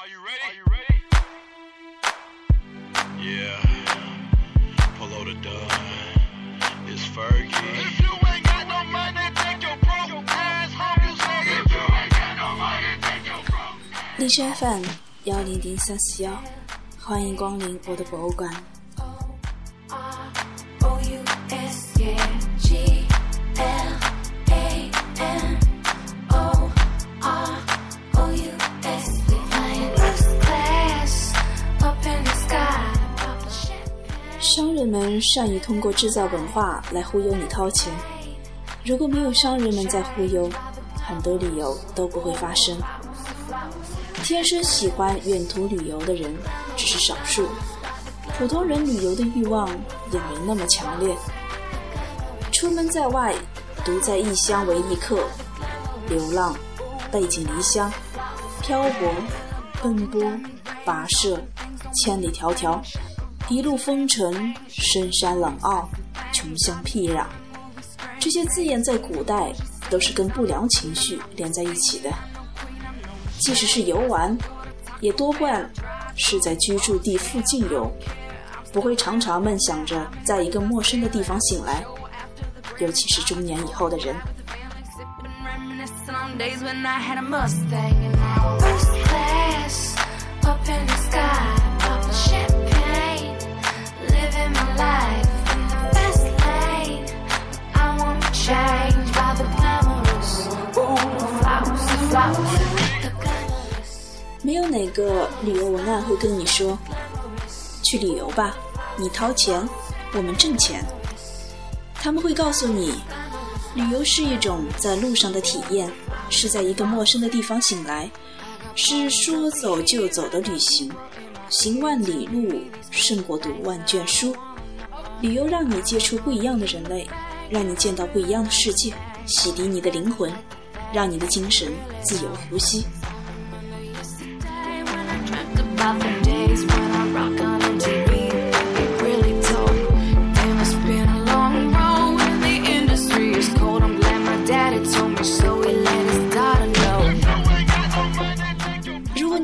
Are you ready? Are you ready? Yeah. Polo the Dunn. It's Fergie. If you ain't got no money, take your broke ass home. You say if you ain't got no money, take your broke. 荔枝 FM 幺零零三四幺，欢迎光临我的博物馆。们善于通过制造文化来忽悠你掏钱。如果没有商人们在忽悠，很多旅游都不会发生。天生喜欢远途旅游的人只是少数，普通人旅游的欲望也没那么强烈。出门在外，独在异乡为异客，流浪，背井离乡，漂泊，奔波，跋涉，千里迢迢，一路风尘，深山冷傲，穷乡僻壤。这些字眼在古代都是跟不良情绪连在一起的。即使是游玩，也多半是在居住地附近游，不会常常梦想着在一个陌生的地方醒来。尤其是中年以后的人，旅游文案会跟你说：“去旅游吧，你掏钱，我们挣钱。”他们会告诉你，旅游是一种在路上的体验，是在一个陌生的地方醒来，是说走就走的旅行。行万里路胜过读万卷书。旅游让你接触不一样的人类，让你见到不一样的世界，洗涤你的灵魂，让你的精神自由呼吸。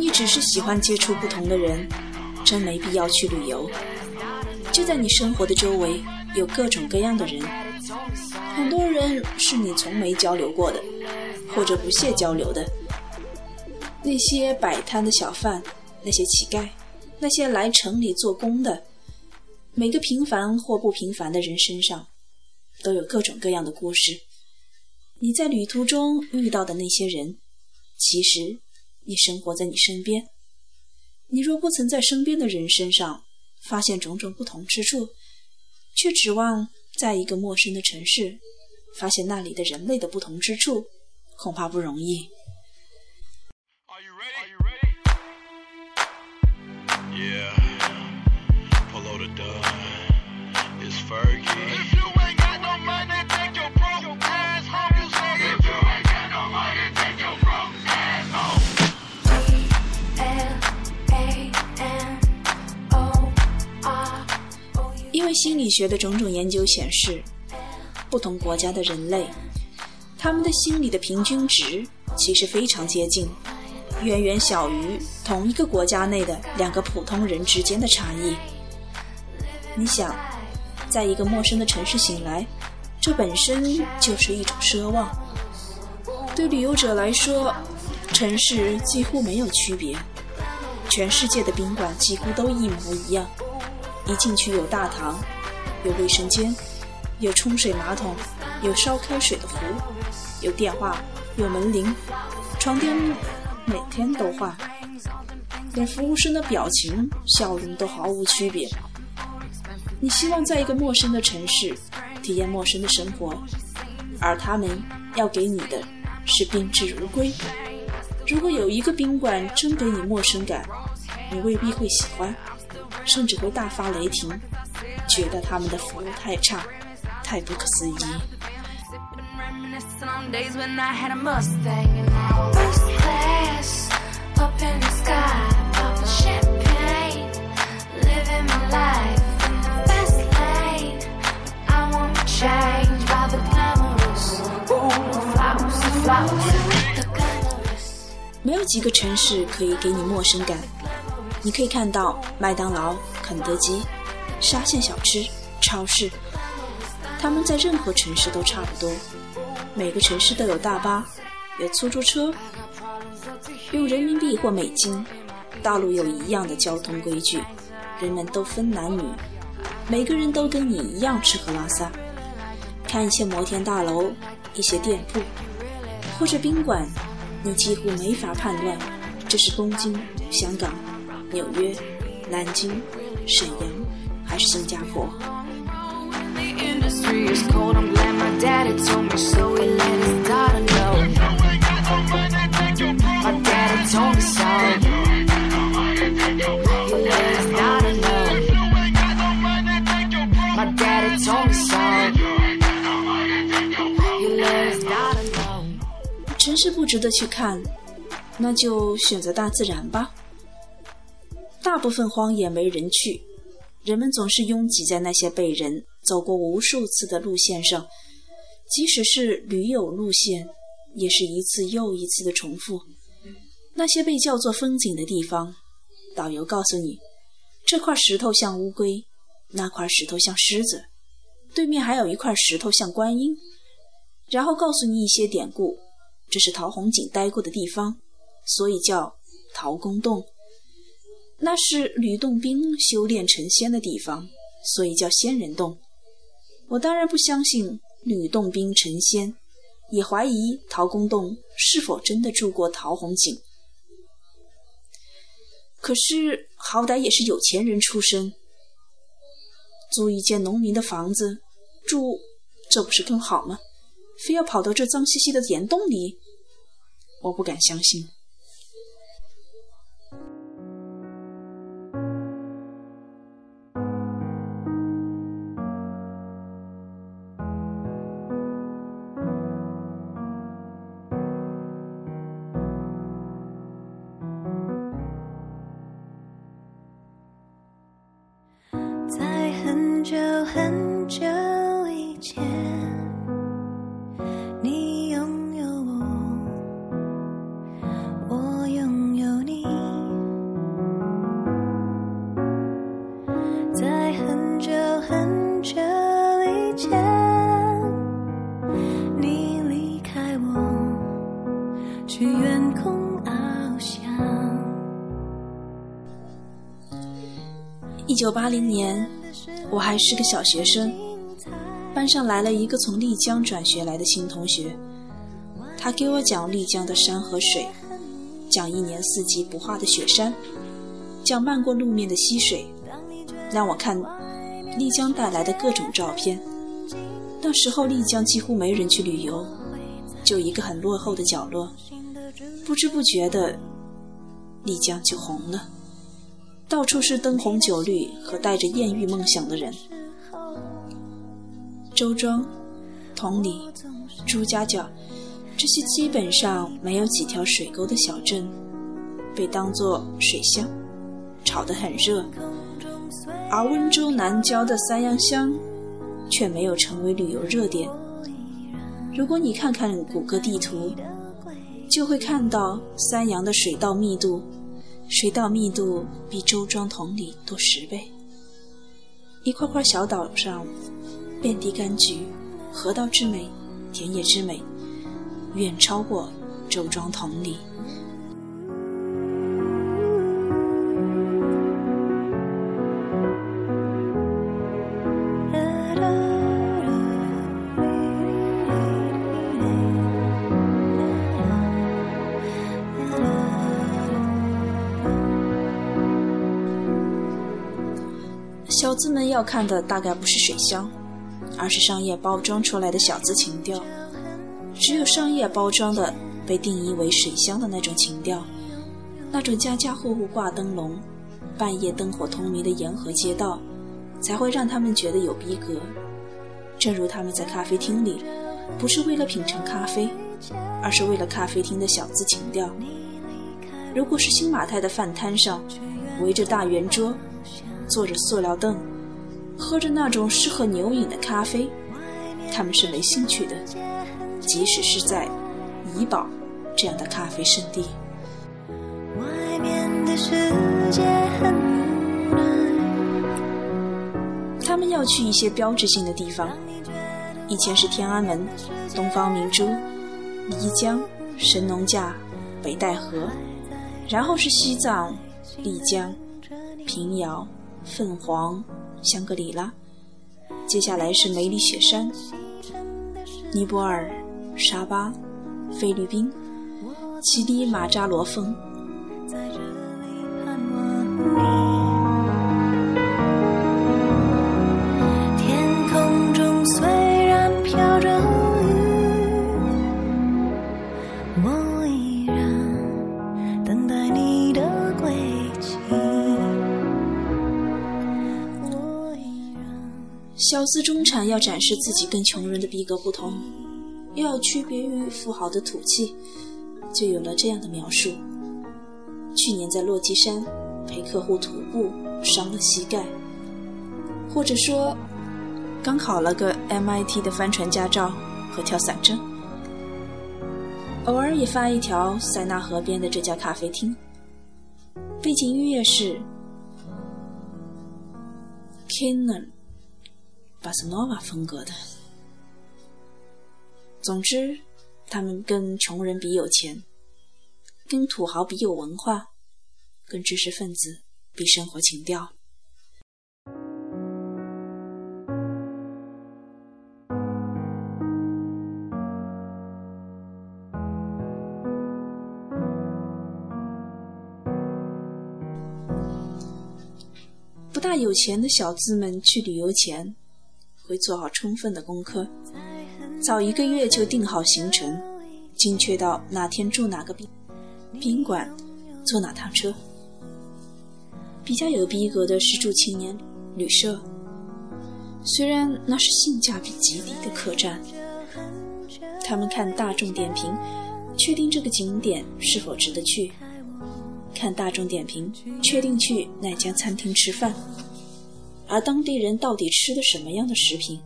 你只是喜欢接触不同的人，真没必要去旅游。就在你生活的周围，有各种各样的人，很多人是你从没交流过的，或者不屑交流的。那些摆摊的小贩，那些乞丐，那些来城里做工的，每个平凡或不平凡的人身上，都有各种各样的故事。你在旅途中遇到的那些人，其实你生活在你身边。你若不曾在身边的人身上发现种种不同之处，却指望在一个陌生的城市发现那里的人类的不同之处，恐怕不容易。心理学的种种研究显示，不同国家的人类，他们的心理的平均值其实非常接近，远远小于同一个国家内的两个普通人之间的差异。你想，在一个陌生的城市醒来，这本身就是一种奢望。对旅游者来说，城市几乎没有区别，全世界的宾馆几乎都一模一样。一进去有大堂，有卫生间，有冲水马桶，有烧开水的壶，有电话，有门铃，床垫每天都换，连服务生的表情、笑容都毫无区别。你希望在一个陌生的城市体验陌生的生活，而他们要给你的是宾至如归。如果有一个宾馆真给你陌生感，你未必会喜欢。甚至会大发雷霆，觉得他们的服务太差，太不可思议。没有几个城市可以给你陌生感。你可以看到麦当劳、肯德基、沙县小吃、超市，他们在任何城市都差不多。每个城市都有大巴，有出租车，用人民币或美金。道路有一样的交通规矩，人们都分男女，每个人都跟你一样吃喝拉撒。看一些摩天大楼、一些店铺或者宾馆，你几乎没法判断这是东京、香港、纽约、南京、沈阳还是新加坡？城市不值得去看，那就选择大自然吧。大部分荒野没人去，人们总是拥挤在那些被人走过无数次的路线上，即使是驴友路线，也是一次又一次的重复。那些被叫做风景的地方，导游告诉你，这块石头像乌龟，那块石头像狮子，对面还有一块石头像观音，然后告诉你一些典故。这是陶弘景待过的地方，所以叫陶公洞。那是吕洞宾修炼成仙的地方，所以叫仙人洞。我当然不相信吕洞宾成仙，也怀疑陶公洞是否真的住过陶弘景。可是好歹也是有钱人出身，租一间农民的房子住，这不是更好吗？非要跑到这脏兮兮的岩洞里，我不敢相信。一九八零年，我还是个小学生，班上来了一个从丽江转学来的新同学，他给我讲丽江的山和水，讲一年四季不化的雪山，讲漫过路面的溪水，让我看丽江带来的各种照片。那时候丽江几乎没人去旅游，就一个很落后的角落，不知不觉的，丽江就红了。到处是灯红酒绿和带着艳遇梦想的人。周庄、同里、朱家角这些基本上没有几条水沟的小镇，被当作水乡，炒得很热。而温州南郊的三阳乡，却没有成为旅游热点。如果你看看谷歌地图，就会看到三阳的水稻密度。水稻密度比周庄同里多十倍，一块块小岛上遍地柑橘，河道之美，田野之美，远超过周庄同里。小资们要看的大概不是水乡，而是商业包装出来的小资情调。只有商业包装的被定义为水乡的那种情调，那种家家户户挂灯笼、半夜灯火通明的沿河街道，才会让他们觉得有逼格。正如他们在咖啡厅里，不是为了品尝咖啡，而是为了咖啡厅的小资情调。如果是新马泰的饭摊上，围着大圆桌。坐着塑料凳，喝着那种适合牛饮的咖啡，他们是没兴趣的。即使是在怡宝这样的咖啡圣地。的世界很。他们要去一些标志性的地方，以前是天安门、东方明珠、漓江、神农架、北戴河，然后是西藏、丽江、平遥、凤凰、香格里拉，接下来是梅里雪山、尼泊尔、沙巴、菲律宾、乞力马扎罗峰。小资中产要展示自己跟穷人的逼格不同，又要区别于富豪的土气，就有了这样的描述：去年在落基山陪客户徒步伤了膝盖，或者说刚考了个 MIT 的帆船驾照和跳伞证，偶尔也发一条塞纳河边的这家咖啡厅，背景音乐是 Kenan。巴塞诺瓦风格的。总之，他们跟穷人比有钱，跟土豪比有文化，跟知识分子比生活情调。不大有钱的小资们去旅游前，会做好充分的功课，早一个月就定好行程，精确到哪天住哪个宾宾馆，坐哪趟车。比较有逼格的是住青年旅社，虽然那是性价比极低的客栈。他们看大众点评，确定这个景点是否值得去；看大众点评，确定去哪家餐厅吃饭。而当地人到底吃的什么样的食品，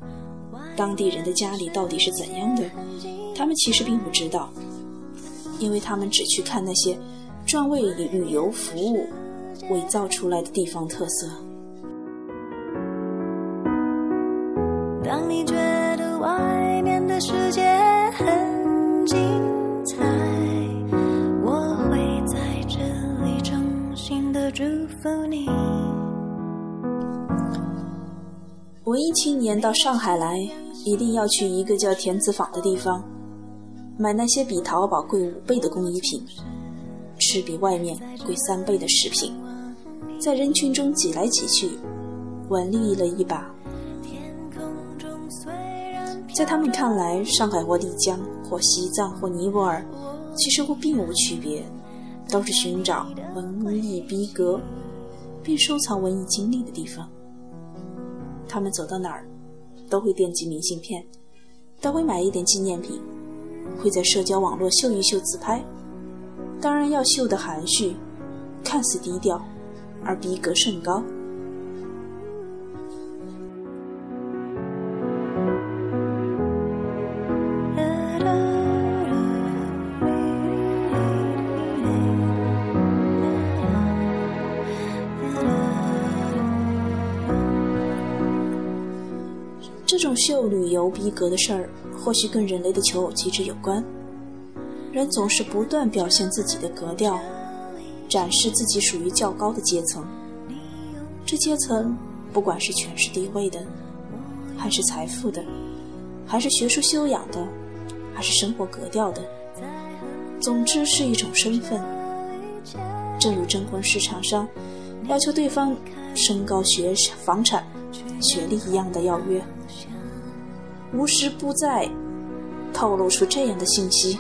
当地人的家里到底是怎样的，他们其实并不知道，因为他们只去看那些专为旅游服务、伪造出来的地方特色。文艺青年到上海来，一定要去一个叫田子坊的地方，买那些比淘宝贵五倍的工艺品，吃比外面贵三倍的食品，在人群中挤来挤去，玩腻了一把。在他们看来，上海或丽江或西藏或尼泊尔，其实并无区别，都是寻找文艺逼格，并收藏文艺经历的地方。他们走到哪儿，都会惦记明信片，都会买一点纪念品，会在社交网络秀一秀自拍，当然要秀得含蓄，看似低调，而逼格甚高。秀旅游逼格的事儿，或许跟人类的求偶机制有关。人总是不断表现自己的格调，展示自己属于较高的阶层。这阶层，不管是权势地位的，还是财富的，还是学术修养的，还是生活格调的，总之是一种身份。正如征婚市场上要求对方身高、学房产、学历一样的要约。无时不在透露出这样的信息，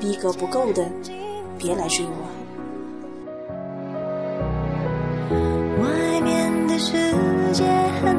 逼格不够的，别来追我。外面的世界很